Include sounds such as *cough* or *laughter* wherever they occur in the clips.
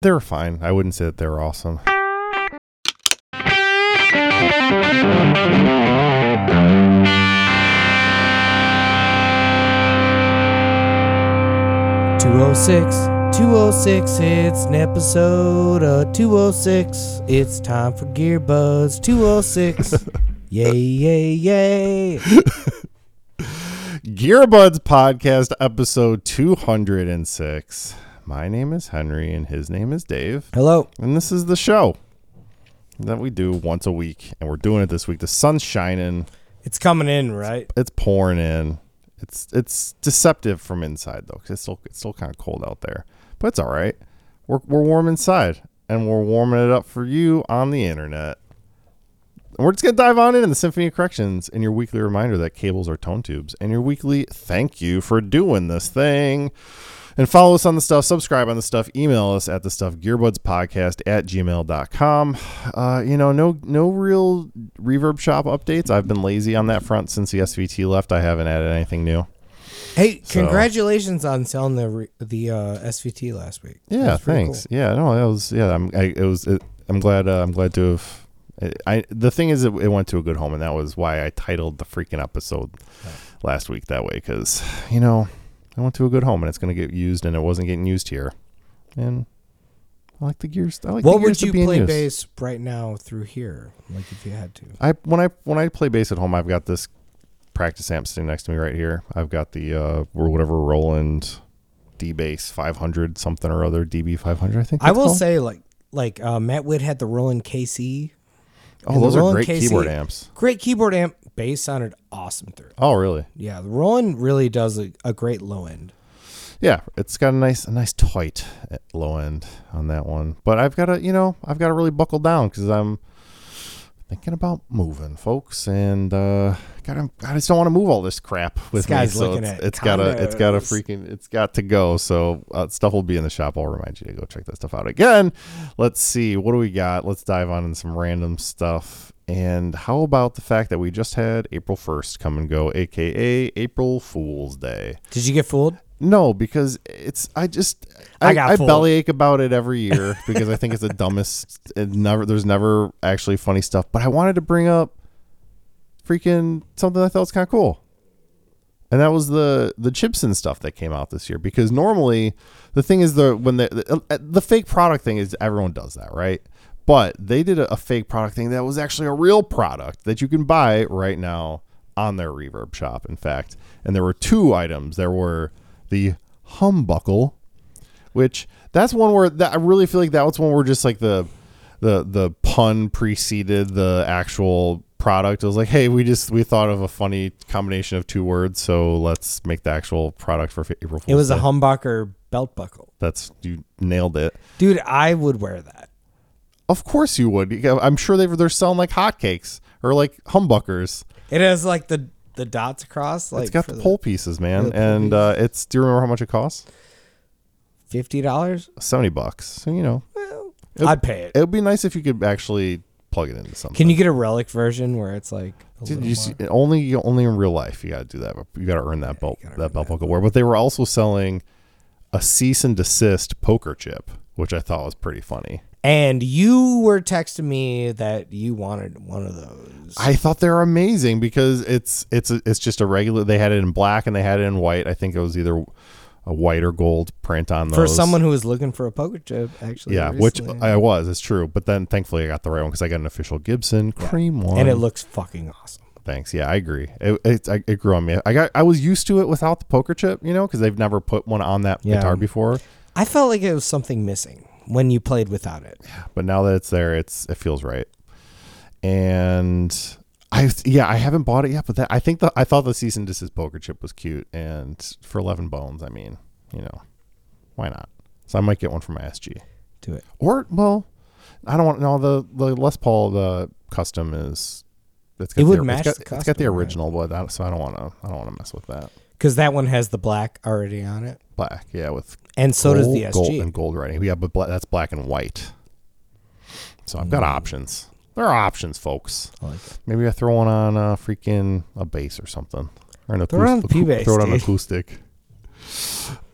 They were fine. I wouldn't say that they were awesome. Two oh six, two oh six. It's an episode of two oh six. It's time for Gearbuds two oh six. *laughs* Yay, yay, yay! *laughs* Gearbuds Podcast, episode 206. My name is Henry, and his name is Dave. Hello. And this is the show that we do once a week. And we're doing it this week. The sun's shining, It's coming in, right? it's pouring in. It's it's deceptive from inside though, 'cause it's still it's still kind of cold out there, but it's all right. We're we're warm inside, and we're warming it up for you on the internet. And we're just gonna dive on in the Symphony of Corrections and your weekly reminder that cables are tone tubes, and your weekly thank you for doing this thing. And follow us on the stuff, subscribe on the stuff, email us at the stuff gearbudspodcast at gmail.com. Uh, you know, no no real reverb shop updates. I've been lazy on that front since the SVT left. I haven't added anything new. Hey, So- congratulations on selling the re- the uh, SVT last week. Yeah, thanks. Yeah, no, that was yeah. I'm I, it was it, I'm glad uh, I'm glad to have. I the thing is, it, it went to a good home, and that was why I titled the freaking episode last week that way because you know I went to a good home, and it's going to get used, and it wasn't getting used here, and I like the gears. I like What the gears would you play use. bass right now through here? Like if you had to. I when I when I play bass at home, I've got this practice amp sitting next to me right here. I've got the uh or whatever Roland D bass 500 something or other DB 500. I think I will called. say, like like uh, Matt Witt had the Roland KC. Oh, those are great KC keyboard amps. Great keyboard amp. Bass sounded awesome through. it. Oh, really? Yeah, the Roland really does a, a great low end. Yeah, it's got a nice a nice tight at low end on that one. But I've got to, you know, I've got to really buckle down cuz I'm thinking about moving, folks, and uh gotta, I just don't want to move all this crap with This guy's me. So it's, at it's gotta it's gotta freaking it's got to go. So uh, stuff will be in the shop. I'll remind you to go check that stuff out again. Let's see what do we got. Let's dive on in some random stuff. And how about the fact that we just had April 1st come and go, aka April Fool's Day? Did you get fooled? No, because it's I just I I, got I, bellyache about it every year *laughs* because I think it's the dumbest. It never there's never actually funny stuff. But I wanted to bring up freaking something I thought was kind of cool, and that was the the Chibson stuff that came out this year. Because normally the thing is the when the the, uh, the fake product thing is everyone does that right. But they did a, a fake product thing that was actually a real product that you can buy right now on their reverb shop. In fact, and there were two items. There were the humbuckle, which that's one where that I really feel like that was one where just like the the the pun preceded the actual product. It was like, hey, we just we thought of a funny combination of two words, so let's make the actual product for April Fool's. It was a humbucker belt buckle. That's you nailed it. Dude, I would wear that. Of course you would. I'm sure they they're selling like hotcakes or like humbuckers. It has like the the dots across. Like it's got for the pole pieces, man, and uh, it's. Do you remember how much it costs? Fifty dollars. Seventy bucks. So you know, Well. I'd pay it. it would be nice if you could actually plug it into something. Can you get a relic version where it's like Dude, you see, only only in real life you got to do that. You got to earn that belt that belt buckle wear. But they were also selling a cease and desist poker chip, which I thought was pretty funny. And you were texting me that you wanted one of those. I thought they were amazing because it's it's a, it's just a regular. They had it in black and they had it in white. I think it was either a white or gold print on those. for someone who was looking for a poker chip, actually. yeah, which. I was. It's true. But then thankfully I got the right one because I got an official Gibson cream one. and it looks fucking awesome. Thanks. Yeah, I agree. It, it, it grew on me. I got. I was used to it without the poker chip, you know, because they've never put one on that Yeah. guitar before. I felt like it was something missing when you played without it. But now that it's there, it's it feels right. And I yeah, I haven't bought it yet, but that I think the I thought the and desist poker chip was cute, and for eleven bones, I mean, you know, why not? So I might get one for my SG. Do it. Or well, I don't want no the the Les Paul the custom is. It's got It would the, match it's the got, it's got the custom, right? original, but I, so I don't want to. I don't want to mess with that. Because that one has the black already on it. Black, yeah, with And so does the gold, gold and gold writing. Yeah, but bla- that's black and white. So I've got Mm. options. There are options, folks. I like. Maybe I throw one on uh, freaking a bass or something, or an Throw it on acoustic. the P-bass, Throw it on dude. acoustic.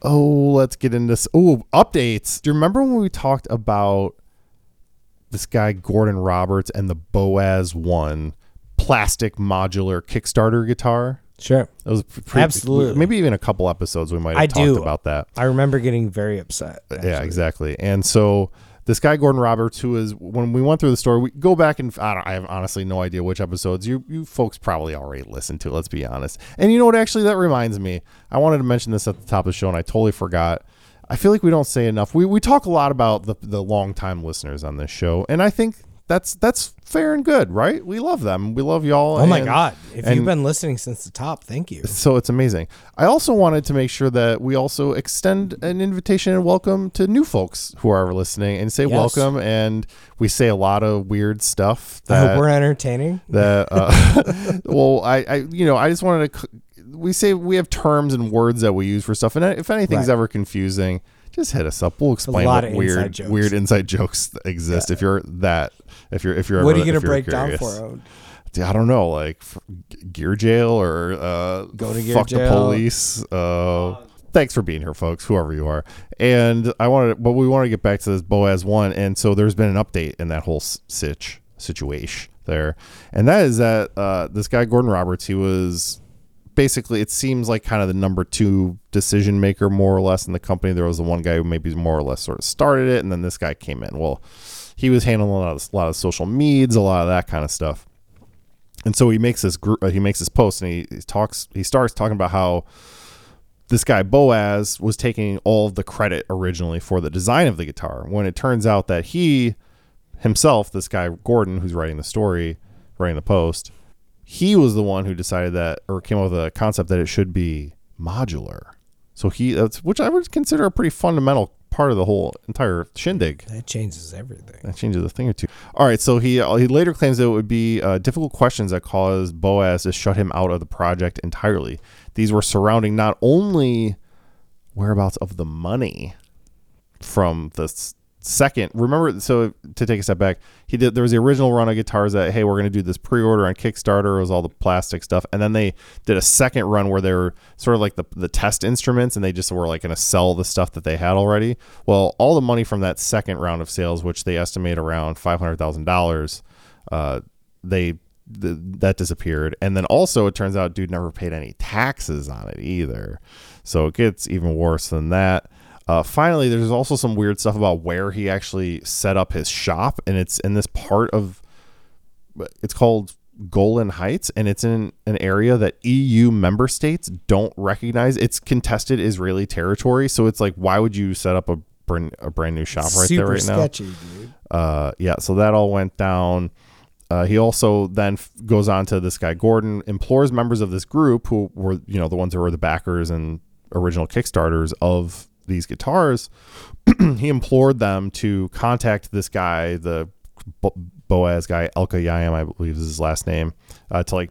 Oh, let's get into this. Oh, updates. Do you remember when we talked about this guy Gordon Roberts and the Boaz One plastic modular Kickstarter guitar? Sure. That was pretty, Absolutely. Maybe even a couple episodes we might have I talked do. about that. I remember getting very upset. Uh, yeah, exactly. And so this guy Gordon Roberts, who is when we went through the story, we go back and I, don't, I have honestly no idea which episodes you you folks probably already listened to. Let's be honest. And you know what? Actually, that reminds me. I wanted to mention this at the top of the show, and I totally forgot. I feel like we don't say enough. We we talk a lot about the the long time listeners on this show, and I think that's that's fair and good, right? We love them. We love y'all. Oh my and- God. If and- you've been listening since the top, thank you. so it's amazing. I also wanted to make sure that we also extend an invitation and welcome to new folks who are listening and say Yes. welcome. And we say a lot of weird stuff I hope that we're entertaining. that uh, *laughs* *laughs* well, I, I you know I just wanted to. We say we have terms and words that we use for stuff, and if anything's Right. ever confusing, just hit us up. We'll explain lot what of weird inside jokes. weird inside jokes that *laughs* exist. If you're that, if you're if you're What are you gonna break down for? I don't know, like gear jail or uh, Go to gear fuck the police. Uh, thanks for being here, folks, whoever you are. And I wanted, but we want to get back to this Boaz one, and so there's been an update in that whole sitch situation there, and that is that uh, this guy Gordon Roberts, he was basically it seems like kind of the number two decision maker more or less in the company. There was the one guy who maybe more or less sort of started it, and then this guy came in. Well, he was handling a lot of, a lot of social meds, a lot of that kind of stuff. And so he makes this group. Uh, he makes this post, and he, he talks. He starts talking about how this guy Boaz was taking all of the credit originally for the design of the guitar. When it turns out that he himself, this guy Gordon, who's writing the story, writing the post, he was the one who decided that, or came up with a concept that it should be modular. So he, that's which I would consider a pretty fundamental part of the whole entire shindig. That changes everything. That changes a thing or two. All right, so he he later claims that it would be uh, difficult questions that caused Boaz to shut him out of the project entirely. These were surrounding not only whereabouts of the money from the s- second. Remember, so to take a step back, he did. There was the original run of guitars that hey, we're going to do this pre-order on Kickstarter. It was all the plastic stuff, and then they did a second run where they were sort of like the the test instruments, and they just were like going to sell the stuff that they had already. Well, all the money from that second round of sales, which they estimate around five hundred thousand dollars, uh, they th- that disappeared, and then also it turns out dude never paid any taxes on it either, so it gets even worse than that. Uh, finally, there's also some weird stuff about where he actually set up his shop, and it's in this part of it's called Golan Heights, and it's in an area that EU member states don't recognize. It's contested Israeli territory, so it's like, why would you set up a brand, a brand new shop right Super there right now? sketchy, dude. uh, yeah, so that all went down. Uh, he also then f- goes on to this guy Gordon implores members of this group who were you know the ones who were the backers and original kickstarters of these guitars. *clears throat* he implored them to contact this guy, the Bo- Boaz guy, Elkayam, I believe is his last name, uh, to like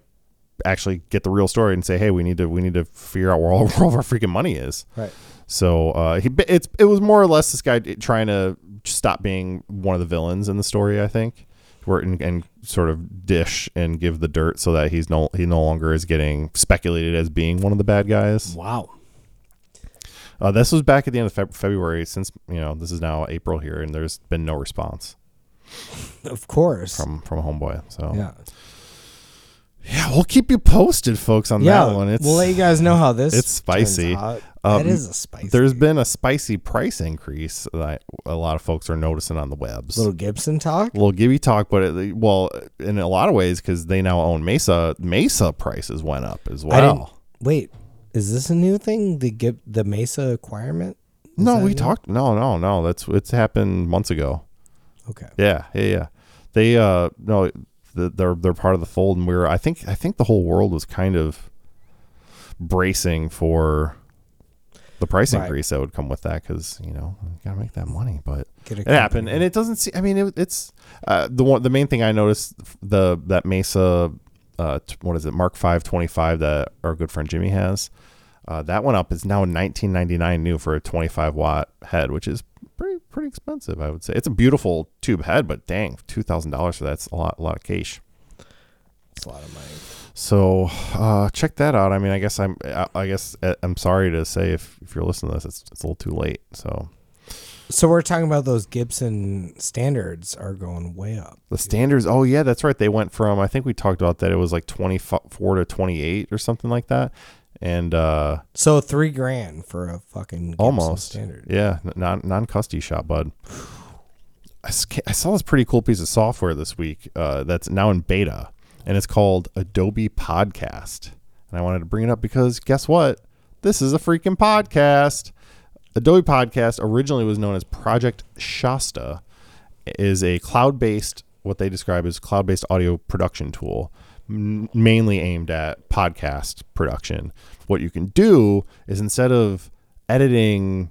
actually get the real story and say, hey, we need to we need to figure out where all, *laughs* where all of our freaking money is. Right. So uh, he it's it was more or less this guy trying to stop being one of the villains in the story. I think, where and, and sort of dish and give the dirt so that he's no he no longer is getting speculated as being one of the bad guys. Wow. Uh, this was back at the end of Feb- February. Since you know this is now April here, and there's been no response Of course. from from Homeboy. So yeah, yeah. we'll keep you posted, folks, on Yeah. that one. It's we'll let you guys know how this. it's spicy. turns. Um, that is a spicy. there's been a spicy price increase that a lot of folks are noticing on the webs. little Gibson talk. little Gibby talk, but it, well, in a lot of ways, because they now own Mesa, Mesa prices went up as well. Wait, is this a new thing? The Gib, the Mesa acquirement? Is No, we new? talked. No, no, no. That's it's happened months ago. Okay. Yeah, yeah, yeah. They uh no, the, they're they're part of the fold, and we are I think I think the whole world was kind of bracing for the price Right. increase that would come with that because you know you gotta make that money, but. Get it happened and it doesn't see i mean it, it's uh, the one the main thing i noticed the that mesa uh what is it mark 525 that our good friend jimmy has uh, that one up is now 1999 new for a 25 watt head which is pretty pretty expensive i would say it's a beautiful tube head but dang $2000 for that's a lot a lot of cash It's a lot of money. So uh, check that out. I mean, I guess I'm. I, guess uh, I'm sorry to say if, if you're listening to this, it's, it's a little too late. So So we're talking about those Gibson standards are going way up. the standards. Oh yeah, that's right. They went from. I think we talked about that. It was like 24 to 28 or something like that. And uh, So three grand for a fucking Gibson almost standard. Yeah, non non custy shot, bud. I, I saw this pretty cool piece of software this week uh, that's now in beta, and it's called Adobe Podcast. And I wanted to bring it up because guess what? This is a freaking podcast. Adobe Podcast originally was known as Project Shasta, is a cloud-based, what they describe as cloud-based audio production tool, m- mainly aimed at podcast production. What you can do is instead of editing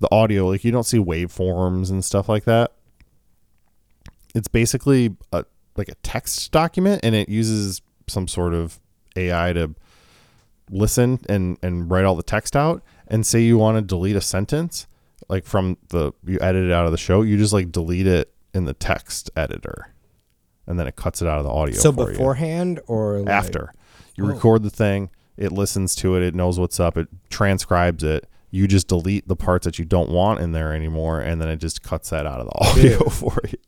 the audio, like you don't see waveforms and stuff like that, it's basically a like a text document, and it uses some sort of AI to listen and and write all the text out and say you want to delete a sentence like from the you edit it out of the show you just like delete it in the text editor and then it cuts it out of the audio So for you. beforehand or like, after you Oh. record the thing it listens to it it knows what's up it transcribes it you just delete the parts that you don't want in there anymore and then it just cuts that out of the *laughs* audio Dude. for you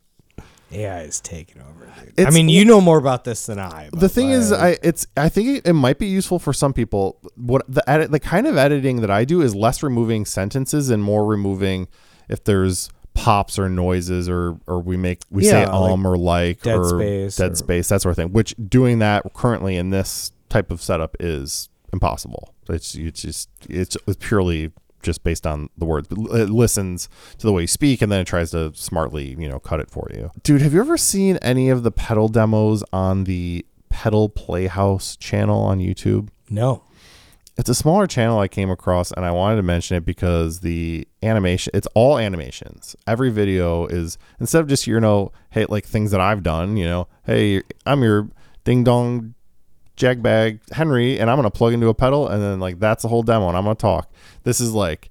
AI is taking over. Dude. I mean, you know more about this than I. the thing is i it's i think it, it might be useful for some people what the edit the kind of editing that i do is less removing sentences and more removing if there's pops or noises or or we make we say Yeah, like um or like dead or space dead or- space that sort of thing which doing that currently in this type of setup is impossible it's it's just it's, it's purely just based on the words but it listens to the way you speak and then it tries to smartly you know cut it for you dude have you ever seen any of the pedal demos on the pedal playhouse channel on youtube no. it's a smaller channel I came across, and I wanted to mention it because the animation, it's all animations. Every video is, instead of just, you know, hey, like things that I've done, you know, hey, I'm your ding dong jagbag Henry, and I'm to plug into a pedal, and then, like, that's the whole demo, and I'm to talk. This is like,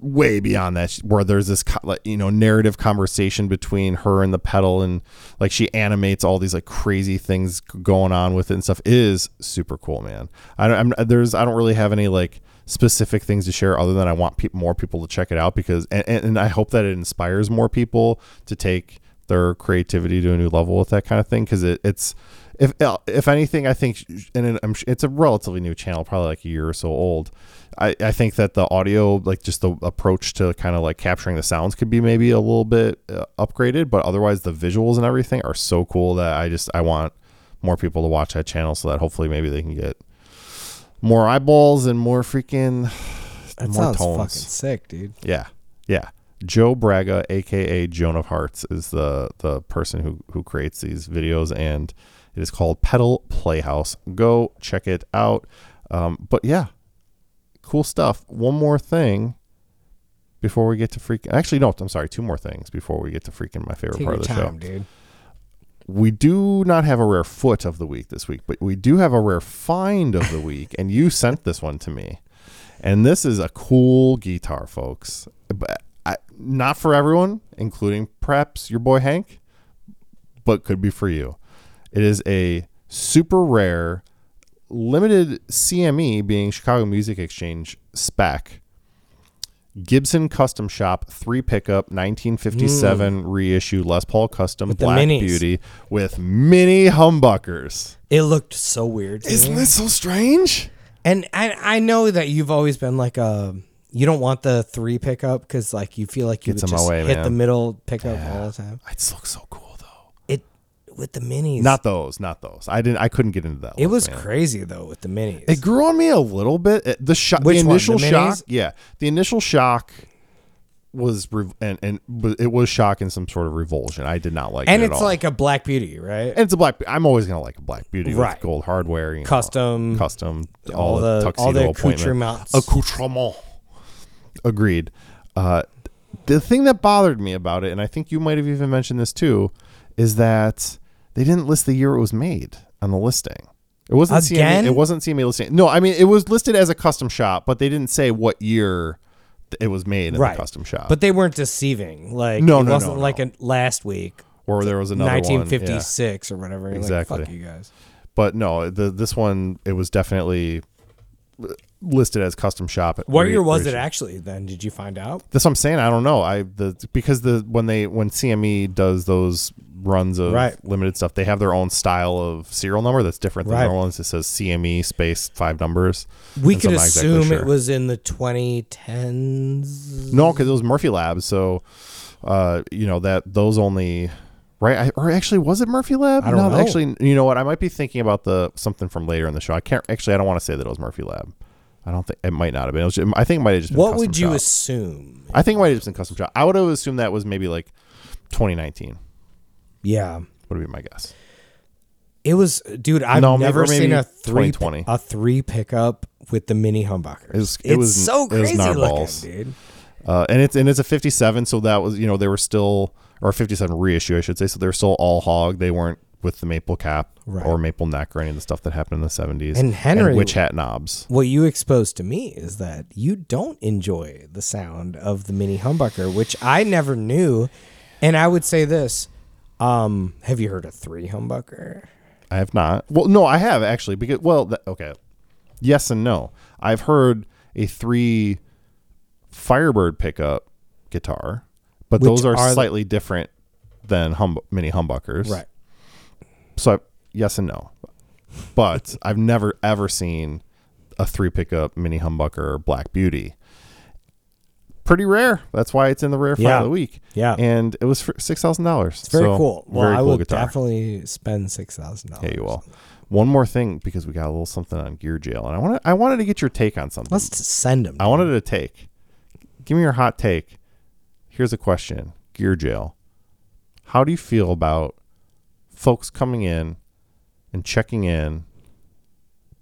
way beyond that where there's this you know narrative conversation between her and the pedal and like she animates all these like crazy things going on with it and stuff it is super cool man I don't I'm, there's I don't really have any like specific things to share other than I want pe- more people to check it out because and, and I hope that it inspires more people to take their creativity to a new level with that kind of thing because it, it's if if anything I think and it's a relatively new channel probably like a year or so old I, I think that the audio like just the approach to kind of like capturing the sounds could be maybe a little bit uh, upgraded but otherwise the visuals and everything are so cool that I just I want more people to watch that channel so that hopefully maybe they can get more eyeballs and more freaking *sighs* That more sounds tones. fucking sick, dude. Yeah, yeah. Joe Braga, aka Joan of Hearts, is the the person who who creates these videos, and it is called Pedal Playhouse. Go check it out. Um, but yeah, cool stuff. One more thing before we get to freaking. Actually, no, I'm sorry. Two more things before we get to freaking my favorite Take part of the show dude. we do not have a rare foot of the week this week, but we do have a rare find of the week, and you sent this one to me. And this is a cool guitar, folks. But I, not for everyone, including perhaps your boy Hank, but could be for you. It is a super rare, limited CME, being Chicago Music Exchange spec. Gibson Custom Shop three pickup 1957 reissue Les Paul Custom Mm. With Black. Beauty with mini humbuckers. It looked so weird. Isn't me. this so strange? And I I know that you've always been like a you don't want the three pickup because like you feel like you Gets would just way, hit man. the middle pickup all the time. It looks so cool. It with the minis. Not those, not those. I didn't. I couldn't get into that. it was man. crazy though with the minis. It grew on me a little bit. The shock, the initial The shock, yeah, the initial shock was rev- and and but it was shock and some sort of revulsion. I did not like and it at it's like a Black Beauty, right? and it's a black. I'm always gonna like a black beauty Right. with gold hardware, you know, Custom, custom, all, all, the, the tuxedo all the accoutrements. accoutrement. Agreed. Uh, the thing that bothered me about it, and I think you might have even mentioned this too, is that they didn't list the year it was made on the listing. It wasn't Again? It wasn't CME listing. No, I mean it was listed as a custom shop, but they didn't say what year it was made in Right. the custom shop. but they weren't deceiving. Like No, it no, wasn't no, like no. a last week, or there was another one. yeah. 1956 or whatever. You're Exactly. Like, Fuck you guys. but no, the this one it was definitely listed as custom shop. What re- year was it actually? Then did you find out? That's what I'm saying. I don't know. I the because the when they when CME does those runs of Right. limited stuff, they have their own style of serial number that's different than Right. the ones that says CME space five numbers. We And so could I'm exactly assume sure. it was in the 2010s. No, because it was Murphy Labs. So, uh, you know that those only right I, or actually was it Murphy Lab? I don't no, know. Actually, you know what? I might be thinking about the something from later in the show. I can't actually. I don't want to say that it was Murphy Lab. I don't think it might not have been. It was ju- I think it might have just been. What would you assume? I think it might have just been custom shop. I would have assumed that was maybe like 2019. Yeah. Would be my guess. It was, dude. I've No, never maybe seen a three a three pickup with the mini humbuckers. It was- it it's was- so it was crazy looking, narballs. dude. Uh, and it's and it's a 57, so that was you know they were still or 57 reissue I should say. So they're still all hog. They weren't with the maple cap Right. or maple neck or any of the stuff that happened in the 70s. And Henry- witch hat knobs. What you exposed to me is that you don't enjoy the sound of the mini humbucker, which I never knew. And I would say this: um, Have you heard a three humbucker? I have not. Well, no, I have actually because well, th- okay, yes and no. I've heard a three Firebird pickup guitar, but Which those are, are the- slightly different than hum- mini humbuckers. Right. So I, yes and no, but *laughs* I've never ever seen a three pickup mini humbucker Black Beauty. Pretty rare. That's why it's in the rare find Yeah. of the week. Yeah. and it was for six thousand dollars. It's very cool. Well, very I cool would guitar. definitely spend six thousand dollars. Yeah, you will. One more thing because we got a little something on Gear Jail, and I wanted I wanted to get your take on something. Let's send them. I wanted to take. Give me your hot take. Here's a question: Gear Jail. How do you feel about folks coming in and checking in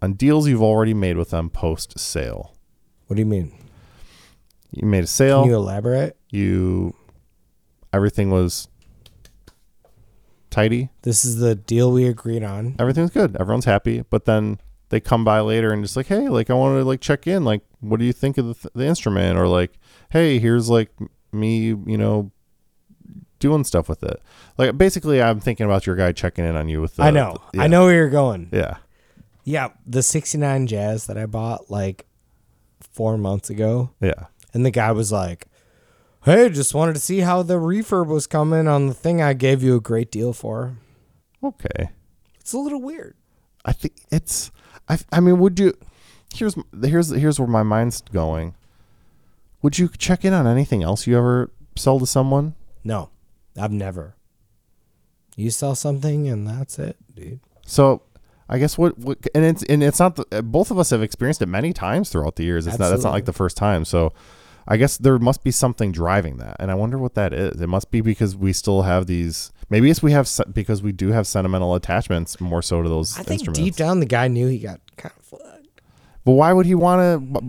on deals you've already made with them post sale? What do you mean? You made a sale. Can you elaborate? you everything was tidy. This is the deal we agreed on. everything's good. Everyone's happy. But then they come by later and just like, hey, like I want to like check in. Like, what do you think of the, th- the instrument? Or like, hey, here's like me, you know, doing stuff with it. Like basically, I'm thinking about your guy checking in on you with. The, I know. yeah. I know where you're going. Yeah. Yeah, the '69 Jazz that I bought like four months ago, Yeah. and the guy was like, "Hey, just wanted to see how the refurb was coming on the thing I gave you a great deal for." Okay. It's a little weird. I think it's. I. I mean, would you? Here's here's here's where my mind's going. Would you check in on anything else you ever sell to someone? No, I've never. You sell something and that's it, dude. So I guess what, what and it's and it's not the, uh, both of us have experienced it many times throughout the years. It's not that's not like the first time. So I guess there must be something driving that, and I wonder what that is. It must be because we still have these. Maybe it's we have se- because we do have sentimental attachments more so to those I think instruments. deep down the guy knew he got kind of flagged. but why would he want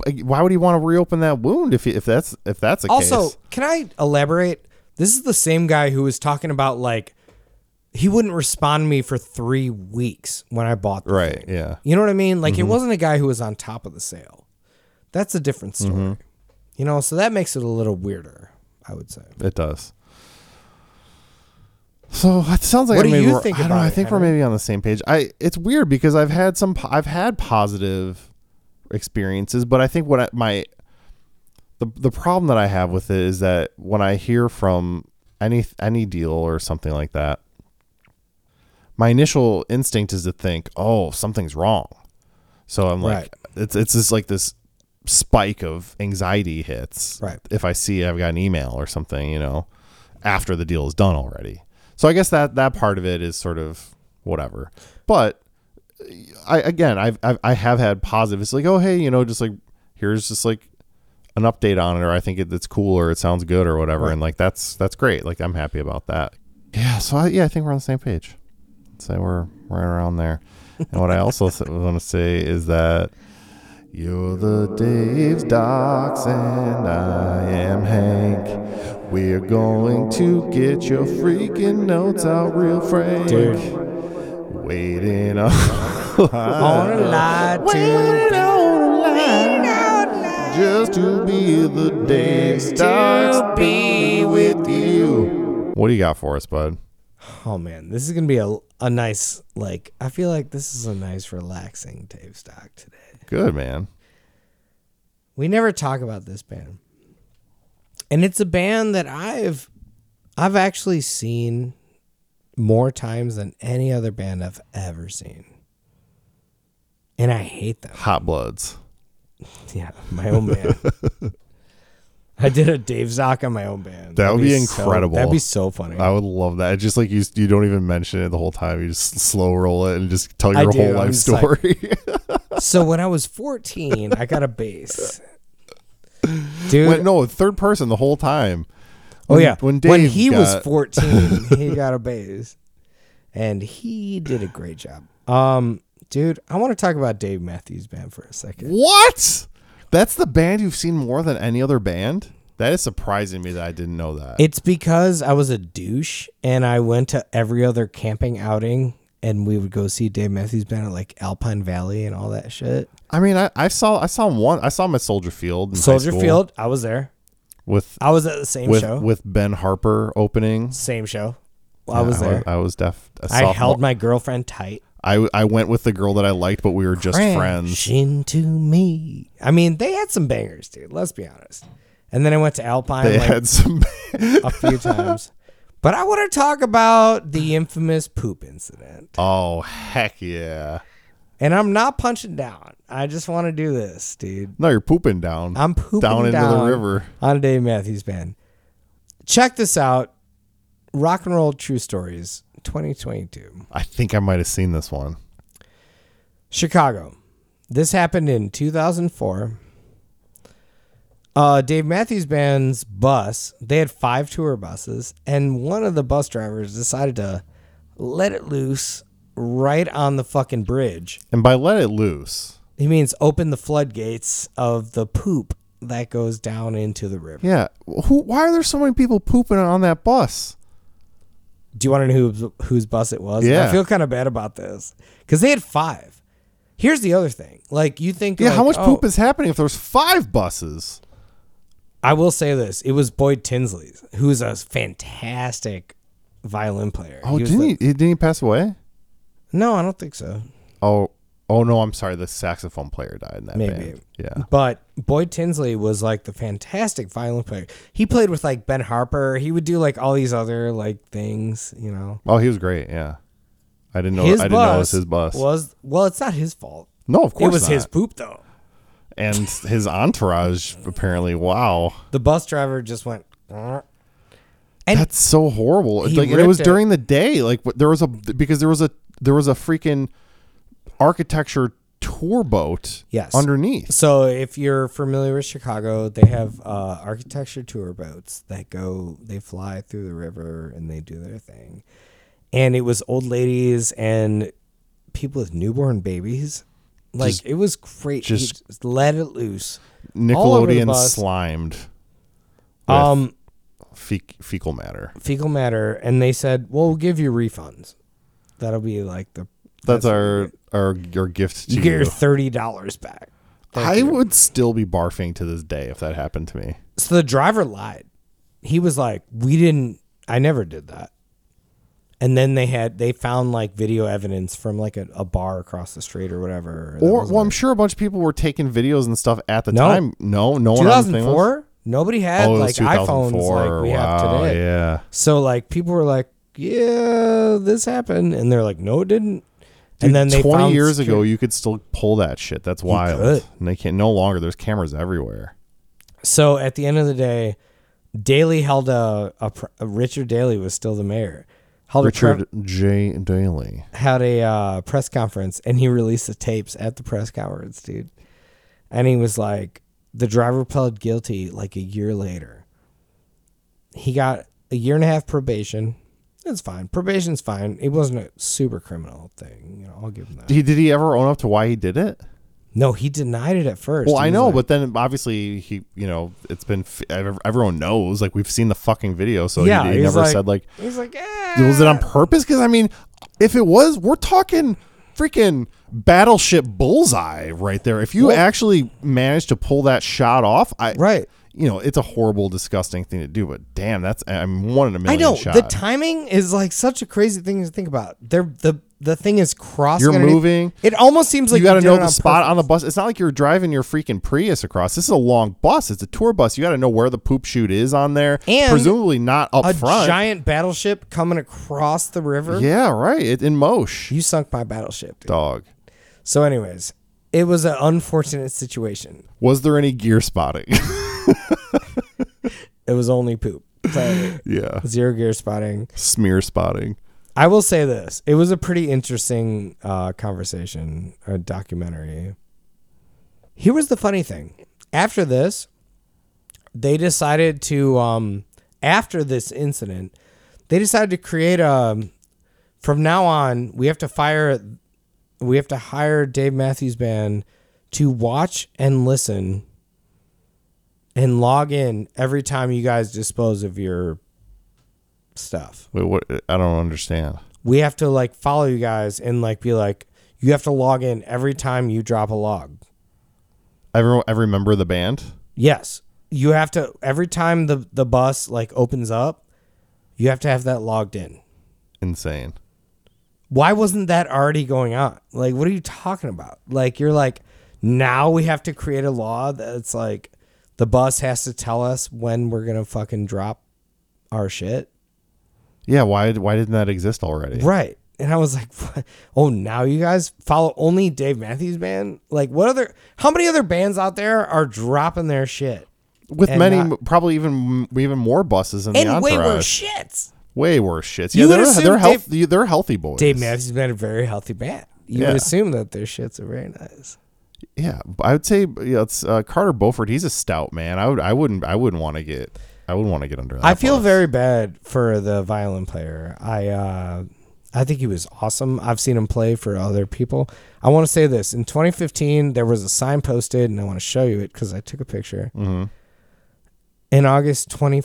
to? Why would he want to reopen that wound if he, if that's if that's the Also, case? can I elaborate? This is the same guy who was talking about like he wouldn't respond to me for three weeks when I bought the Right? thing. Yeah. You know what I mean? Like Mm-hmm. it wasn't a guy who was on top of the sale. That's a different story. Mm-hmm. You know, so that makes it a little weirder, I would say. It does. So it sounds like What I do you think I don't know. about I it, think we're maybe on the same page. I it's weird because I've had some I've had positive experiences, but I think what I, my the the problem that I have with it is that when I hear from any any deal or something like that, my initial instinct is to think, "Oh, something's wrong." So I'm like, Right. it's it's just like this spike of anxiety hits. Right. If I see I've got an email or something, you know, after the deal is done already. So I guess that that part of it is sort of whatever. But I again, I've, I've I have had positive. It's like, oh hey, you know, just like here's just like an update on it, or I think it, it's cool, or it sounds good, or whatever, Right. and like that's that's great. Like I'm happy about that. Yeah. So I, yeah, I think we're on the same page. So we're right around there. And what I also *laughs* want to say is that you're the Dave's Docs and I am Hank. We're going to get your freaking notes out real frank. Dude. Waiting on, *laughs* On a lie waiting *laughs* to on a line just to be the Dave's Docs be with you. What do you got for us, bud? Oh man, this is gonna be a a nice like. I feel like this is a nice relaxing Dave's Doc today. Good man. We never talk about this band, and it's a band that I've I've actually seen more times than any other band I've ever seen, and I hate them. Hot Bloods. *laughs* Yeah, my own band. *laughs* I did a Dave's Doc on my own band. That would be so- incredible. that'd be so funny. I would love that. It's just like you, you don't even mention it the whole time. You just slow roll it and just tell your whole life just like- story. *laughs* so when I was 14, I got a bass. Dude, Wait, no, third person the whole time. oh yeah, when Dave he was 14, he got a bass, and he did a great job. Um, dude, I want to talk about Dave Matthews Band for a second. What? That's the band you've seen more than any other band. That is surprising me that I didn't know that. It's because I was a douche and I went to every other camping outing and we would go see Dave Matthews Band at like Alpine Valley and all that shit. I mean, I, I saw I saw him one. I saw him at Soldier Field. in Soldier school Field, I was there. with I was at the same with show. with Ben Harper opening. same show. I was there. I was deaf. I, sophomore. held my girlfriend tight. I I went with the girl that I liked, but we were just friends. Crash into me. I mean, they had some bangers, dude. Let's be honest. And then I went to Alpine They like had some. a few times. But I want to talk about the infamous poop incident. oh heck yeah! And I'm not punching down. I just want to do this, dude. No, you're pooping down. I'm pooping down down, into the river. on a Dave Matthews Band. Check this out. Rock and Roll True Stories 2022. I think I might have seen this one. Chicago. This happened in 2004. Uh, Dave Matthews Band's bus, they had five tour buses, and one of the bus drivers decided to let it loose right on the fucking bridge. And by let it loose, He means open the floodgates of the poop that goes down into the river. yeah. Who? Why are there so many people pooping on that bus? Do you want to know whose, whose bus it was? Yeah. I feel kind of bad about this because they had five. Here's the other thing. Like, you think. Yeah, like, how much oh, poop is happening if there's five buses? I will say this: it was Boyd Tinsley's, who's a fantastic violin player. Oh, was didn't the- he? Didn't he pass away? No, I don't think so. Oh, oh no, I'm sorry. The saxophone player died in that Maybe. band. Yeah. But Boyd Tinsley was like the fantastic violin player. He played with like Ben Harper. He would do like all these other like things, you know. Oh, he was great. Yeah. I didn't know. his I didn't know it was his bus. was well. It's not his fault. no, of course It was not. his poop though. and his entourage. Apparently, wow, The bus driver just went. "Uh." And that's so horrible. Like, it was it. during the day. Like, there was a because there was a there was a freaking architecture tour boat. Yes. underneath. So if you're familiar with Chicago, they have uh, architecture tour boats that go, they fly through the river and they do their thing. And it was old ladies and people with newborn babies. Like Just- it was great. He just- just let it loose. All over the Nickelodeon slimed. Um, fe- fecal matter. fecal matter, and they said, "Well, we'll give you refunds. That'll be like the That's what our our your gift to you get your thirty dollars back." Thank I you. would still be barfing to this day if that happened to me. So the driver lied. He was like, "We didn't. I never did that." And then they had they found like video evidence from like a, a bar across the street or whatever. Or well, I'm sure a bunch of people were taking videos and stuff at the No. time. No, no one on the thing was. 2004. Nobody had Oh, like iPhones like we wow, have today. Yeah. So like people were like, "Yeah, this happened," and they're like, "No, it didn't." Dude, and then they 20 found years ago, you could still pull that shit. That's wild. And they can't no longer. There's cameras everywhere. So at the end of the day, Daley held a, a, a Richard Daley was still the mayor. Held a pre- Richard J. Daley. had a uh, press conference and he released the tapes at the press conference, dude. And he was like, the driver pled guilty like a year later. He got a year and a half probation. It's fine. Probation's fine. It wasn't a super criminal thing. You know, I'll give him that. He, did he ever own up to why he did it? No, he denied it at first. Well, I know, like- but then obviously he, you know, it's been everyone knows. Like we've seen the fucking video, so Yeah, he, he never like- said like he's like, eh. was it on purpose? Because I mean, if it was, we're talking freaking battleship bullseye right there. If you Well- actually managed to pull that shot off, I Right. You know, it's a horrible, disgusting thing to do. But damn, that's I'm one in a million. I know shot. the timing is like such a crazy thing to think about. They're the the thing is crossing. You're moving. It almost seems like you got to know the on spot purpose. on the bus. It's not like you're driving your freaking Prius across. This is a long bus. It's a tour bus. You got to know where the poop chute is on there. And presumably not up a front. giant battleship coming across the river. yeah, right. It, in Mosh. You sunk my battleship, dude. Dog. So, anyways, it was an unfortunate situation. Was there any gear spotting? *laughs* *laughs* It was only poop. So, yeah. zero gear spotting. Smear spotting. I will say this: it was a pretty interesting uh, conversation, a documentary. Here was the funny thing: after this, they decided to, um, after this incident, they decided to create a. From now on, we have to fire, we have to hire Dave Matthews Band to watch and listen, and log in every time you guys dispose of your stuff Wait, what? I don't understand. we have to like follow you guys and like be like you have to log in every time you drop a log. Every, every member of the band? Yes. You have to every time the the bus like opens up, you have to have that logged in. Insane. Why wasn't that already going on? Like what are you talking about? Like you're like now we have to create a law that's like the bus has to tell us when we're going to fucking drop our shit. Yeah, why why didn't that exist already? Right. And I was like, *laughs* oh, now you guys follow only Dave Matthews Band? Like, what other, how many other bands out there are dropping their shit? With many, not- probably even even more buses in the And way worse shits. Way worse shits. You Yeah, they're they're Dave- healthy. They're healthy boys. Dave Matthews Band, a very healthy band. You Yeah. would assume that their shits are very nice. Yeah, I would say yeah, it's uh, Carter Beauford. He's a stout man. I would I wouldn't I wouldn't want to get I wouldn't want to get under that. I feel very bad for the violin player. I, uh, I think he was awesome. I've seen him play for other people. I want to say this. In 2015, there was a sign posted, and I want to show you it because I took a picture. Mhm. In August 20,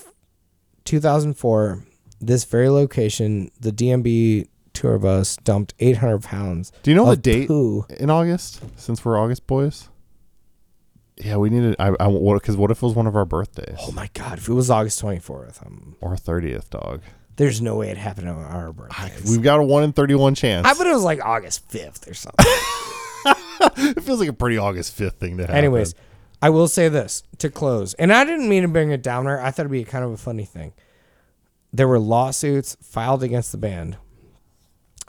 2004, this very location, the DMB tour bus dumped 800 pounds. Do you know the date poo. in August? Since we're August boys. Yeah, we needed. I I what because what if it was one of our birthdays Oh my God. If it was August 24th, um, or thirtieth, dog? there's no way it happened on our birthdays. We've got a one in thirty-one chance. I bet it was like August 5th or something. *laughs* *laughs* it feels like a pretty August fifth thing to happen. Anyways, I will say this to close, and I didn't mean to bring it downer. I thought it'd be kind of a funny thing. There were lawsuits filed against the band.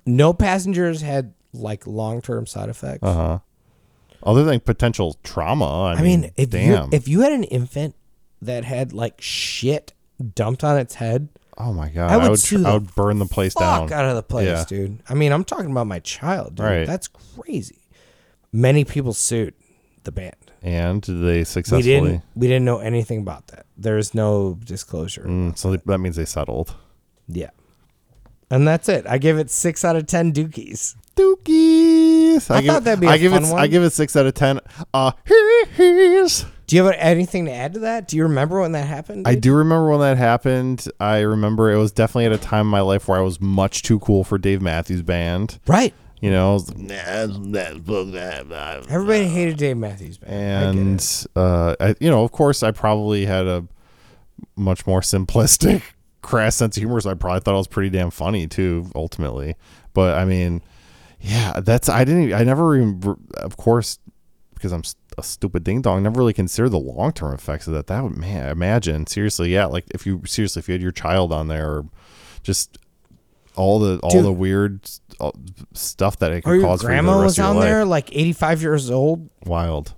No passengers had like long term side effects. uh huh. Other than potential trauma, I, I mean, if damn. you if you had an infant that had like shit dumped on its head, oh my god, I I would would sue tr- I would burn the place fuck down. out of the place, Yeah. dude. I mean, I'm talking about my child, dude. Right. That's crazy. Many people sued the band. And they We successfully. didn't we didn't know anything about that. There's no disclosure. Mm, so that means they settled. Yeah. And that's it. I give it six out of ten dookies. Dookies. I give thought it- that'd be I a give fun it. one. I give it six out of ten. Uh. Do you have anything to add to that? Do you remember when that happened? I do remember when that happened. I remember it was definitely at a time in my life where I was much too cool for Dave Matthews Band. Right. You know, I was like, nah, nah, that, nah. Everybody hated Dave Matthews Band. I and uh, I, you know, of course, I probably had a much more simplistic, crass sense of humor. So I probably thought it was pretty damn funny too, ultimately. But I mean, yeah, that's I didn't. even- I never even, of course, because I'm a stupid ding dong. Never really considered the long term effects of that. That would man, imagine seriously, yeah. Like if you seriously, if you had your child on there, or just all the all Dude. the weird uh, stuff that it your cause for you the grandma rest was on there, like eighty-five years old. Wild.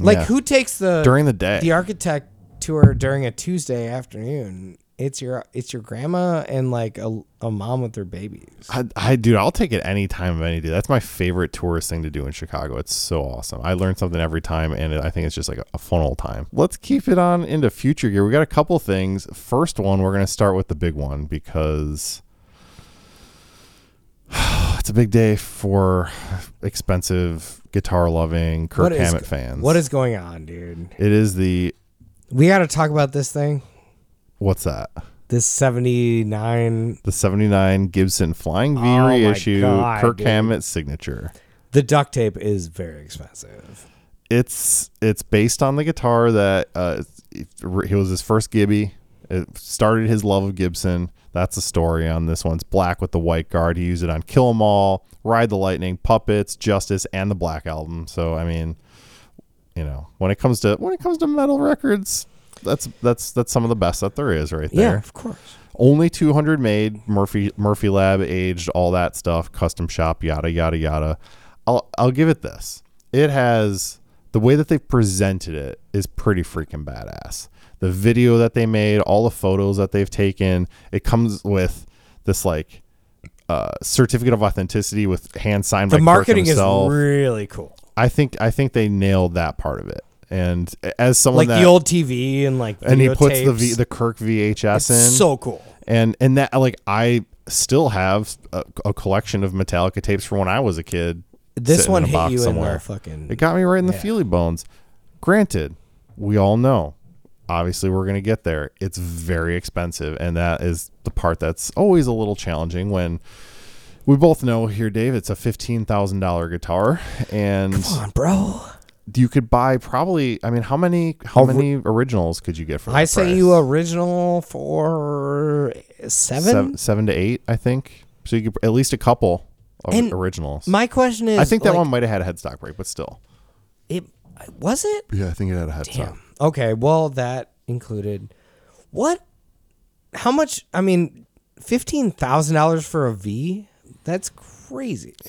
Like Yeah. who takes the during the day? the architect tour during a Tuesday afternoon? It's your it's your grandma and like a, a mom with their babies. I, I dude, I'll take it any time of any day. That's my favorite tourist thing to do in Chicago. It's so awesome. I learn something every time, and I think it's just like a, a fun old time. Let's keep it on into future gear. We got a couple things. First one, we're gonna start with the big one because *sighs* it's a big day for expensive guitar loving Kirk What is- Hammett fans. What is going on, dude? it? Is the We got to talk about this thing. What's that? This seventy-nine. The '79 Gibson Flying V Oh my reissue, God, Kirk dude. Hammett signature. The duct tape is very expensive. it's it's based on the guitar that uh, he was his first Gibby. It started his love of Gibson. That's the story on this one. It's black with the white guard. He used it on Kill 'Em All, Ride the Lightning, Puppets, Justice, and the Black Album. So I mean, you know, when it comes to when it comes to metal records, that's that's that's some of the best that there is right there. Yeah, of course. Only 200 made, Murphy Murphy Lab aged, all that stuff, custom shop, yada yada yada. I'll I'll give it this. It has the way that they've presented it is pretty freaking badass. The video that they made, all the photos that they've taken, it comes with this like uh, certificate of authenticity with hand signed by The by marketing is really cool. I think I think they nailed that part of it. And as someone Like that the old TV and like and he puts the v, the Kirk VHS It's in so cool. and and that like I still have a, a collection of Metallica tapes from when I was a kid. This one hit you somewhere. in the fucking. It got me right in the Yeah. feely bones. Granted, we all know. Obviously, we're gonna get there. It's very expensive, and that is the part that's always a little challenging when. We both know here, Dave. It's a fifteen thousand dollar guitar, and Come on, bro. You could buy probably. I mean, how many how Ori- many originals could you get for? That I say price? you original for seven. seven, seven to eight, I think. So you could at least a couple of And originals. My question is, I think that like, one might have had a headstock break, but still. It was it. Yeah, I think it had a headstock. Okay. Well, that included what? How much? I mean, fifteen thousand dollars for a V. That's crazy.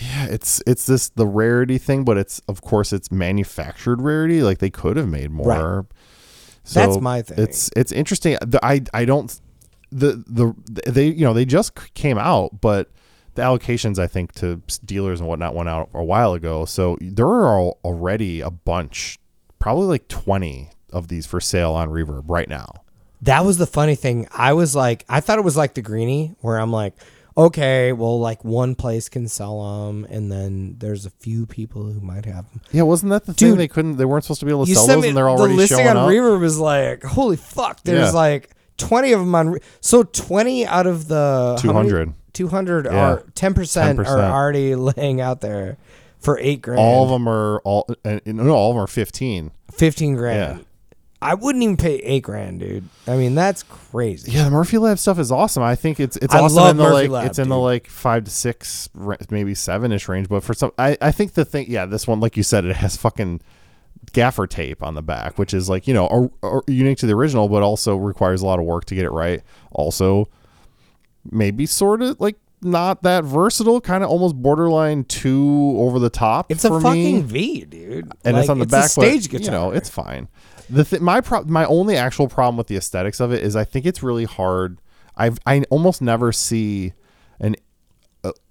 Yeah, it's it's this the rarity thing, but it's of course it's manufactured rarity. Like they could have made more. So That's my thing. It's it's interesting. The, I I don't the the they you know they just came out, but the allocations I think to dealers and whatnot went out a while ago. So there are already a bunch, probably like twenty of these for sale on Reverb right now. That was the funny thing. I was like, I thought it was like the greenie, where I'm like, okay, well, like one place can sell them, and then there's a few people who might have them. Yeah, wasn't that the thing? They couldn't. They weren't supposed to be able to sell those, me and they're the listing showing on up. Reverb is like, holy fuck! There's Yeah. like 20 of them on. Re- so 20 out of the how 200. 200 Yeah. are 10%, 10%. are already *laughs* laying out there for eight grand. all of them are all. No, all of them are fifteen. 15 grand. Yeah. I wouldn't even pay eight grand, dude. I mean, that's crazy. Yeah, the Murphy Lab stuff is awesome. I think it's it's I awesome love in the Murphy like Lab, it's in the like five to six, maybe seven ish range. But for some, I I think the thing, yeah, this one, like you said, it has fucking gaffer tape on the back, which is like you know or, or unique to the original, but also requires a lot of work to get it right. Also, maybe sort of like not that versatile, kind of almost borderline too over the top. It's a fucking me. V, dude. and it's on the a back. stage but, guitar. You know, it's fine. The th- my pro- my only actual problem with the aesthetics of it is I think it's really hard. I've I almost never see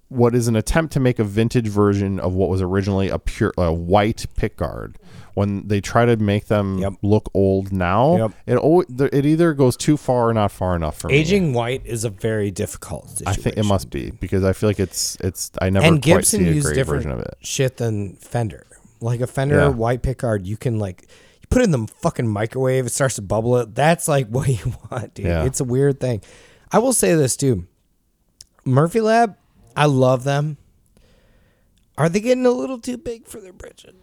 what is an attempt to make a vintage version of what was originally a pure a white pickguard. When they try to make them Yep. look old now, Yep. it always, it either goes too far or not far enough for me. Aging white is a very difficult I think it must be because I feel like it's it's I never and quite Gibson see a used great different version of it. shit than Fender. Like a Fender Yeah. white pickguard, you can like you put it in the fucking microwave, it starts to bubble it. That's like *laughs* what you want, dude. Yeah. It's a weird thing. I will say this too. Murphy Lab, I love them. Are they getting a little too big for their britches?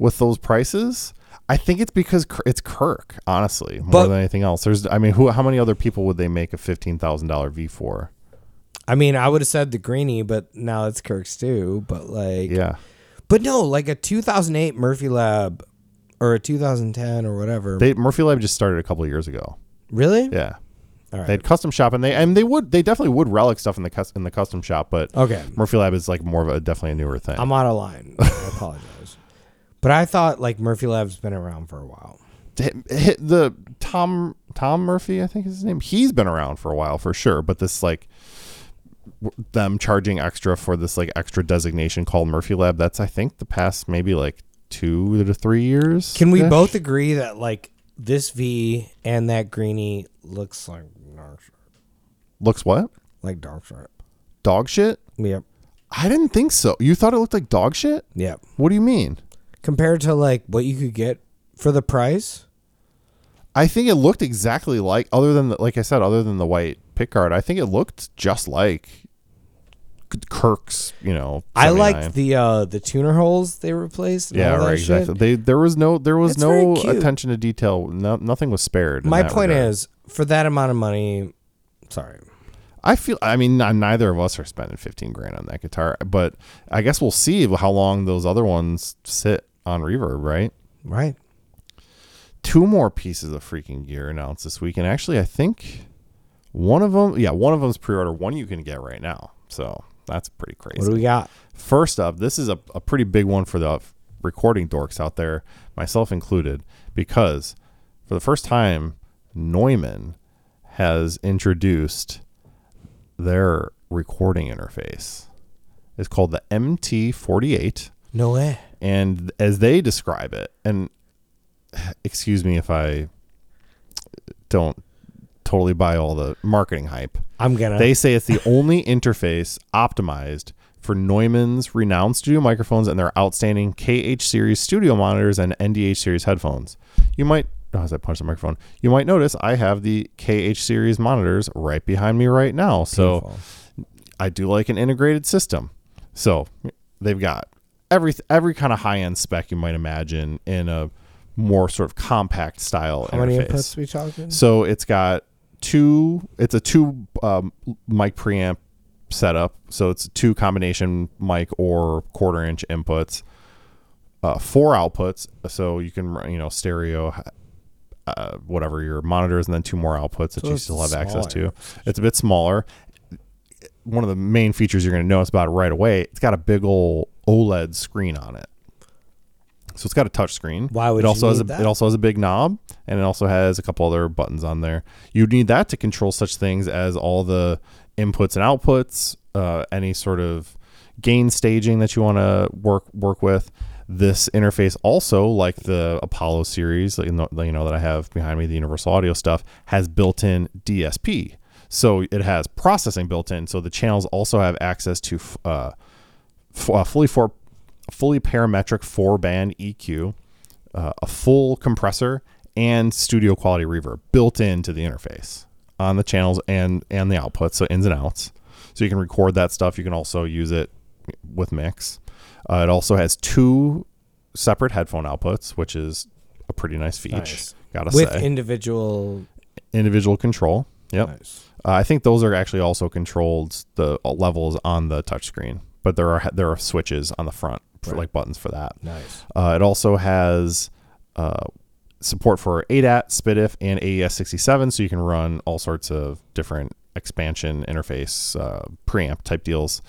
with those prices. I think it's because it's Kirk, honestly, more But- than anything else. There's, I mean, who, how many other people would they make a fifteen thousand dollar V for? I mean, I would have said the greenie, but now it's Kirk's too. But like, Yeah, but no, like a 2008 Murphy Lab or a 2010 or whatever. they Murphy Lab just started a couple of years ago. really? Yeah, All right. they had custom shop, and they and they would they definitely would relic stuff in the cus- in the custom shop, but okay. Murphy Lab is like more of a definitely a newer thing. I'm out of line. I *laughs* apologize. But I thought like Murphy Lab's been around for a while. Hit- hit the Tom Tom Murphy, I think is his name. He's been around for a while for sure, but this like w- them charging extra for this like extra designation called Murphy Lab. That's I think the past maybe like two to three years. Can we both agree that like this V and that greenie looks like? Looks what Like dark stripe. dog shit? Yep. I didn't think so. You thought it looked like dog shit? Yep. What do you mean? Compared to like what you could get for the price. I think it looked exactly like, other than the, like I said, other than the white pick guard. I think it looked just like Kirk's, you know. I 79. liked the uh the tuner holes they replaced. Yeah, right. shit. Exactly. They there was no there was It's no attention to detail. No, nothing was spared. My point regard. is, for that amount of money, sorry, I feel. I mean, neither of us are spending fifteen grand on that guitar, but I guess we'll see how long those other ones sit on reverb. Right. right? Two more pieces of freaking gear announced this week, and actually, I think one of them. Yeah, one of them's pre-order. One you can get right now. So that's pretty crazy. What do we got? First up, this is a, a pretty big one for the recording dorks out there, myself included, because for the first time, Neumann has introduced their recording interface. It's called the MT48. No way. And as they describe it, and excuse me if I don't totally buy all the marketing hype, I'm gonna. they say it's the only interface optimized for Neumann's renowned studio microphones and their outstanding KH series studio monitors and NDH series headphones. You might, oh, as I punch the microphone, you might notice I have the KH series monitors right behind me right now. So Beautiful. I do like an integrated system. So they've got every every kind of high end spec you might imagine in a more sort of compact style how interface. many inputs we talking? So it's got two. It's a two um, mic preamp setup. So it's two combination mic or quarter inch inputs. Uh, four outputs. So you can run, you know stereo, uh, whatever your monitors, and then two more outputs that So you still have access to. It's a bit smaller. One of the main features you're going to notice about it right away. It's got a big old OLED screen on it. So it's got a touch screen. Why would it also you has a that? it also has a big knob and it also has a couple other buttons on there. You need that to control such things as all the inputs and outputs, uh, any sort of gain staging that you want to work work with. This interface also, like the Apollo series, you know, you know that I have behind me, the Universal Audio stuff, has built-in DSP. So it has processing built in. So the channels also have access to uh, uh, fully for fully parametric four band EQ, uh, a full compressor, and studio quality reverb built into the interface on the channels and and the outputs, so ins and outs. So you can record that stuff. You can also use it with mix. Uh, it also has two separate headphone outputs, which is a pretty nice feature. Nice. Gotta With say, individual. individual control. Yep. Nice. Uh, I think those are actually also controlled the levels on the touchscreen, but there are there are switches on the front for Right. like buttons for that. Nice. Uh, it also has uh, support for ADAT, SPDIF, and AES67, so you can run all sorts of different expansion interface uh, preamp type deals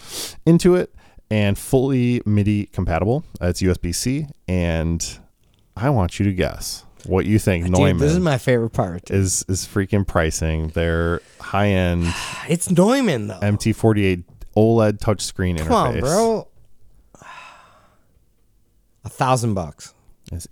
into it, and fully MIDI compatible. Uh, it's USB C, and I want you to guess what you think Dude, Neumann this is my favorite part. is is freaking pricing their high end *sighs* It's Neumann though. MT48 OLED touchscreen interface. Come on, bro. *sighs* A thousand bucks. It's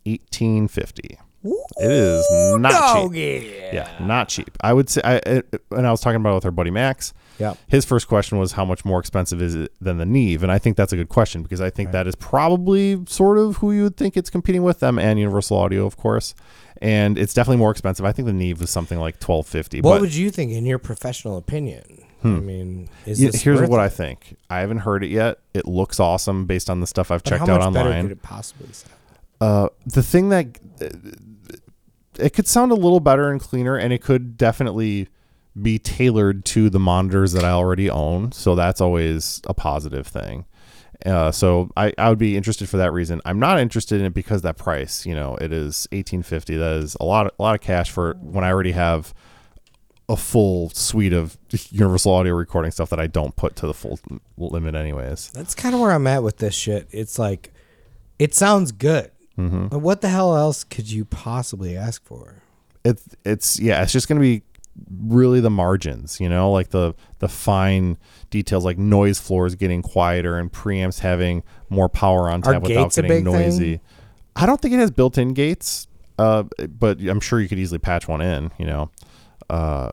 1850. It is not cheap. Yeah, not cheap. I would say, I, it, and I was talking about it with our buddy Max. Yeah. His first question was, how much more expensive is it than the Neve? And I think that's a good question because I think that is probably sort of who you would think it's competing with them and Universal Audio, of course. And it's definitely more expensive. I think the Neve was something like 1250. What but would you think in your professional opinion? I mean, is Yeah, this here's worth what it? I think. I haven't heard it yet. It looks awesome based on the stuff I've But checked how out much better online. could it possibly sound? Uh, the thing that uh, it could sound a little better and cleaner, and it could definitely be tailored to the monitors that I already own. So that's always a positive thing. Uh, so I, I would be interested for that reason. I'm not interested in it because that price, you know, it is 1850. That is a lot, a lot of cash for when I already have a full suite of *laughs* Universal Audio recording stuff that I don't put to the full limit, anyways. That's kind of where I'm at with this shit. It's like, it sounds good. Mm-hmm. But what the hell else could you possibly ask for? it's it's yeah it's just gonna be really the margins you know like the the fine details like noise floors getting quieter and preamps having more power on tap without getting noisy thing? i don't think it has built-in gates uh but i'm sure you could easily patch one in you know uh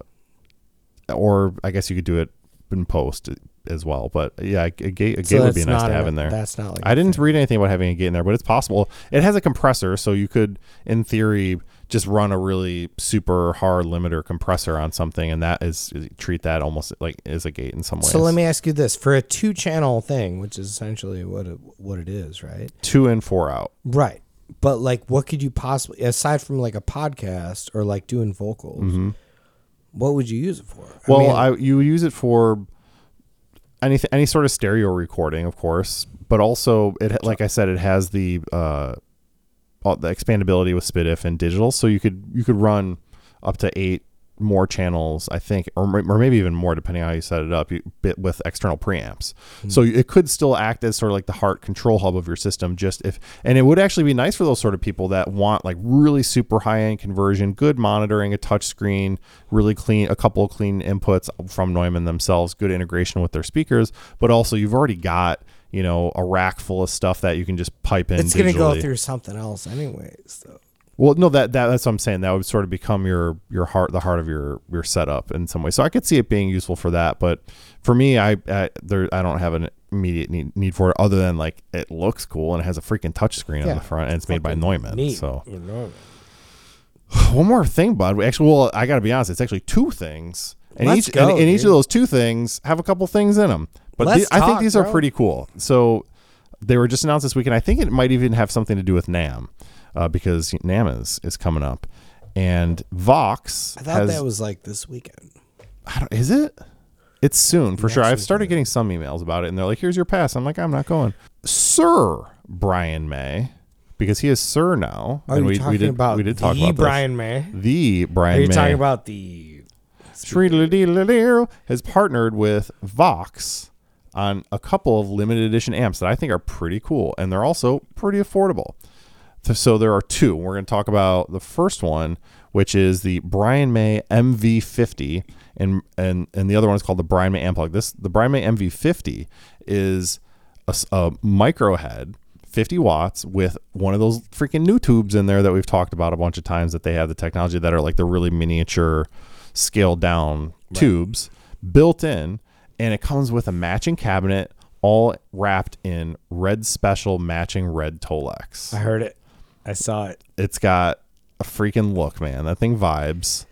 or i guess you could do it in post as well. But yeah, a gate, a So would be nice to have a- in there. That's not like I didn't read anything about having a gate in there, but it's possible. It has a compressor, so you could, in theory, just run a really super hard limiter compressor on something, and that is treat that almost like as a gate in some ways. So let me ask you this: for a two-channel thing, which is essentially what it, what it is, right? two in, four out. Right. But like, what could you possibly, aside from like a podcast or like doing vocals, mm-hmm. what would you use it for? Well, mean, I, you use it for any any sort of stereo recording, of course, but also it like I said, it has the uh, all- the expandability with SPDIF and digital, so you could you could run up to eight more channels, I think, or, or maybe even more depending on how you set it up, you, bit with external preamps. Hmm. So it could still act as sort of like the heart control hub of your system. Just if, and it would actually be nice for those sort of people that want like really super high end conversion, good monitoring, a touch screen, really clean, a couple of clean inputs from Neumann themselves, good integration with their speakers, but also you've already got you know a rack full of stuff that you can just pipe in. it's going to go through something else, anyways. Though. Well, no, that, that that's what I'm saying. That would sort of become your your heart, the heart of your your setup in some way. So I could see it being useful for that. But for me, I, I there I don't have an immediate need, need for it other than like it looks cool and it has a freaking touch screen Yeah. on the front and it's made by Neumann. neat. So know. *sighs* one more thing, bud. We Actually, well, I got to be honest. It's actually two things, and Let's each go, and, and each of those two things have a couple things in them. But the- I think talk, these are pretty cool. So they were just announced this weekend. I think it might even have something to do with NAMM, uh, because NAMM is is coming up, and Vox I thought has. that was like this weekend. I don't, is it? It's soon for sure. I've started getting some emails about it, and they're like, "Here's your pass." I'm like, "I'm not going." Sir Brian May, because he is Sir now. Are and you we, talking we did about we did the talk about this. Brian May? The Brian Are you May talking about the? Has partnered with Vox on a couple of limited edition amps that I think are pretty cool, and they're also pretty affordable. So there are two. We're going to talk about the first one, which is the Brian May MV50, and and and the other one is called the Brian May Amplug. This the Brian May MV50 is a micro head. 50 watts with one of those freaking new tubes in there that we've talked about a bunch of times that they have the technology that are like the really miniature scaled down tubes built in and it comes with a matching cabinet all wrapped in red special matching red Tolex. I heard it. I saw it. It's got a freaking look, man. That thing vibes.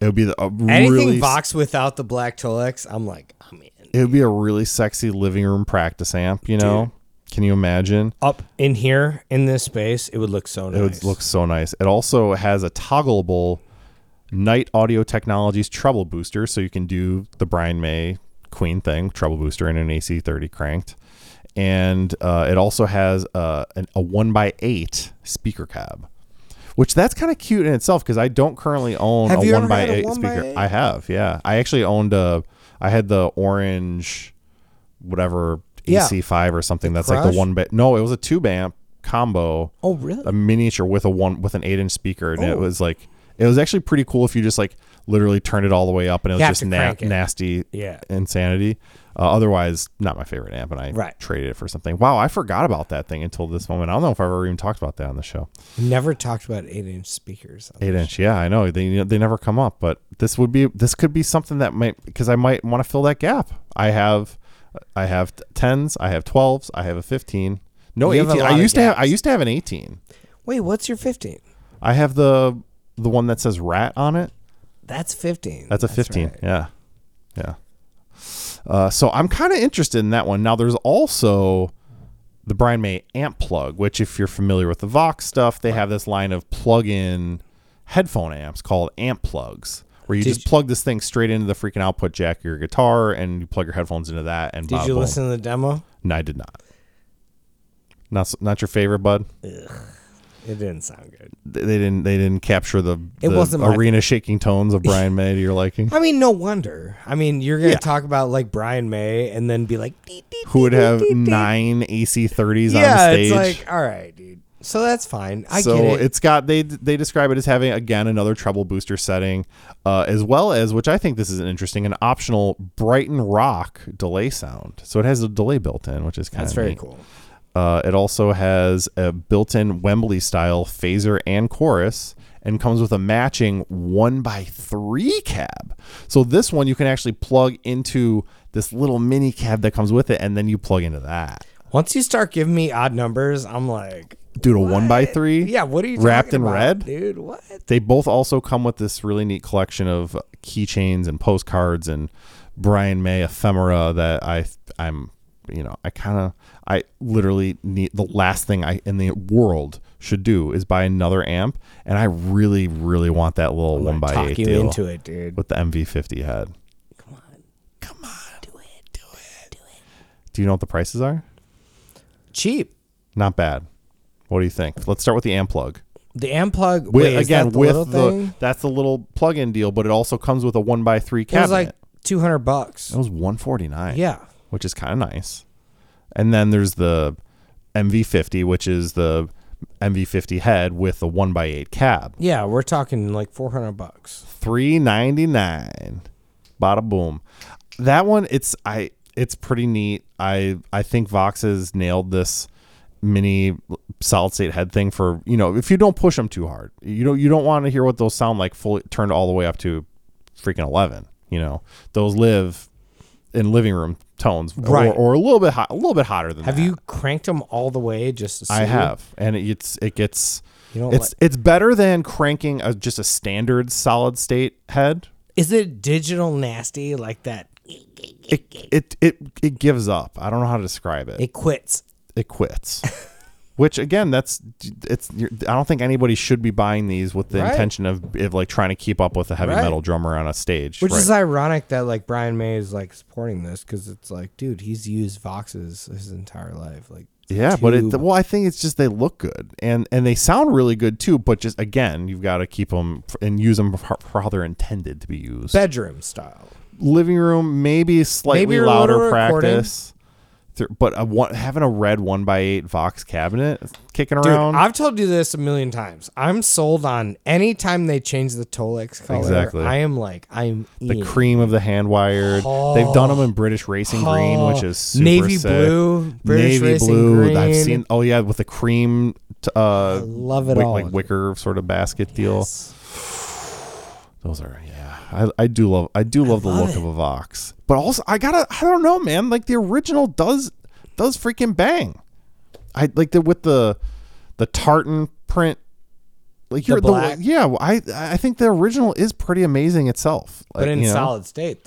It would be the, Anything really Vox without the black Tolex, I'm like, I'm in. it would be a really sexy living room practice amp, you know? Can you imagine? Up in here in this space, it would look so nice. It would look so nice. It also has a toggleable Knight Audio Technologies treble booster, so you can do the Brian May Queen thing, treble booster in an AC30 cranked. And uh, it also has uh, an, a one by eight speaker cab, which that's kind of cute in itself because I don't currently own Have a one by a eight 1x8? speaker. I have, yeah. I actually owned a. I had the orange, whatever Yeah. AC5 or something. that's like the one. Ba- no, it was a tube amp combo Oh, really? a miniature with a one with an eight inch speaker, and it Oh. was like it was actually pretty cool if you just like literally turned it all the way up, and it was just na- it. nasty Yeah. insanity. Uh, otherwise, not my favorite amp, and I Right. traded it for something. Wow, I forgot about that thing until this moment. I don't know if I've ever even talked about that on the show. Never talked about eight inch speakers. Eight inch, yeah, I know they they never come up, but this would be this could be something that might because I might want to fill that gap. I have I have tens, I have twelves, I have a fifteen. No, You eighteen. I used to have I used to have an eighteen. Wait, what's your 15? I have the the one that says rat on it. That's 15. That's a 15. right. Yeah. Yeah. Uh, so I'm kind of interested in that one. Now, there's also the Brian May amp plug, which, if you're familiar with the Vox stuff, they have this line of plug in headphone amps called amp plugs, where you Did just you- plug this thing straight into the freaking output jack of your guitar and you plug your headphones into that. And Did bada you boom. listen to the demo? No, I did not. Not, not your favorite, bud. It didn't sound good. They didn't they didn't capture the, It the wasn't my- arena shaking tones of Brian *laughs* May to your liking. I mean, no wonder. I mean, you're gonna Yeah. talk about like Brian May and then be like, "Dee, dee, Who would dee, have dee, dee." nine AC30s on Yeah, stage? it's like, all right, dude. So that's fine. I so get it. it's got they they describe it as having again another treble booster setting, uh, as well as which I think this is an interesting an optional Brighton Rock delay sound. So it has a delay built in, which is kind of that's very cool. Uh, it also has a built-in Wembley style phaser and chorus, and comes with a matching one by three cab. So this one you can actually plug into this little mini cab that comes with it, and then you plug into that. Once you start giving me odd numbers, I'm like, Dude, a one by three. yeah, what are you wrapped talking in about, red? dude? What? They both also come with this really neat collection of keychains and postcards and Brian May ephemera that I I'm you know I kind of I literally need the last thing I in the world should do is buy another amp and I really really want that little one by eight you deal into it, dude. with the MV50 head. Come on. Come on, do it, do it, do it. Do you know what the prices are? Cheap. Not bad. What do you think? Let's start with the amp plug. The amp plug. With, wait, is again, the with the thing? that's the little plug-in deal, but it also comes with a one by three It cabinet. was like two hundred bucks. It was 149. Yeah. Which is kind of nice. And then there's the MV50, which is the MV50 head with the 1x8 cab. Yeah, we're talking like four hundred bucks. 399. Bada boom. That one it's I it's pretty neat. I I think Vox has nailed this mini solid state head thing for, you know, if you don't push them too hard. You don't you don't want to hear what those sound like fully turned all the way up to freaking 11, you know. Those live in living room tones Right. or, or a little bit hot, a little bit hotter than that. Have that. you cranked them all the way just to see? I have, and it, it's it gets You don't it's it's better than cranking a, just a standard solid state head. Is it digital nasty like that? It it it it gives up. I don't know how to describe it. It quits. It quits. *laughs* Which again, that's it's. you're- I don't think anybody should be buying these with the Right. intention of, of like trying to keep up with a heavy Right. metal drummer on a stage. Which Right. is ironic that like Brian May is like supporting this because it's like, dude, he's used Voxes his entire life. Like, Yeah, but it, tube. well, I think it's just they look good and and they sound really good too. But just again, you've got to keep them and use them for, for how they're intended to be used. bedroom style. Living room, maybe slightly Maybe a louder recording. practice. Th- But a one, having a red one by eight Vox cabinet kicking Dude, around, I've told you this a million times. I'm sold on any time they change the Tolex color. Exactly. I am like, I'm the in. cream of the hand wired. They've done them in British racing green, which is super navy sick. blue, British navy racing blue. green. I've seen. Oh yeah, with the cream. Uh, love it wick- all. like wicker sort of basket deal. Yes. Those are yeah. I, I do love I do love the love look it. of a Vox. But also I gotta I don't know, man. Like the original does does freaking bang. I like the with the the tartan print like The you're black? the yeah, I I think the original is pretty amazing itself. but Like, in you know? solid state.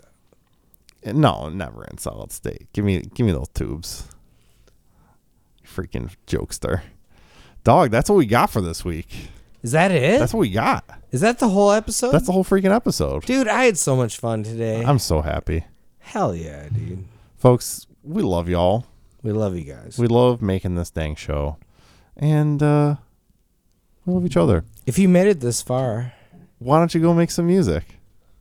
Though. No, never in solid state. Give me give me those tubes. Freaking jokester. Dog, that's what we got for this week. Is that it? That's what we got. Is that the whole episode? That's the whole freaking episode. dude, I had so much fun today. I'm so happy. Hell yeah, dude. Folks, we love y'all. We love you guys. We love making this dang show. And uh we love each other. if you made it this far, Why don't you go make some music?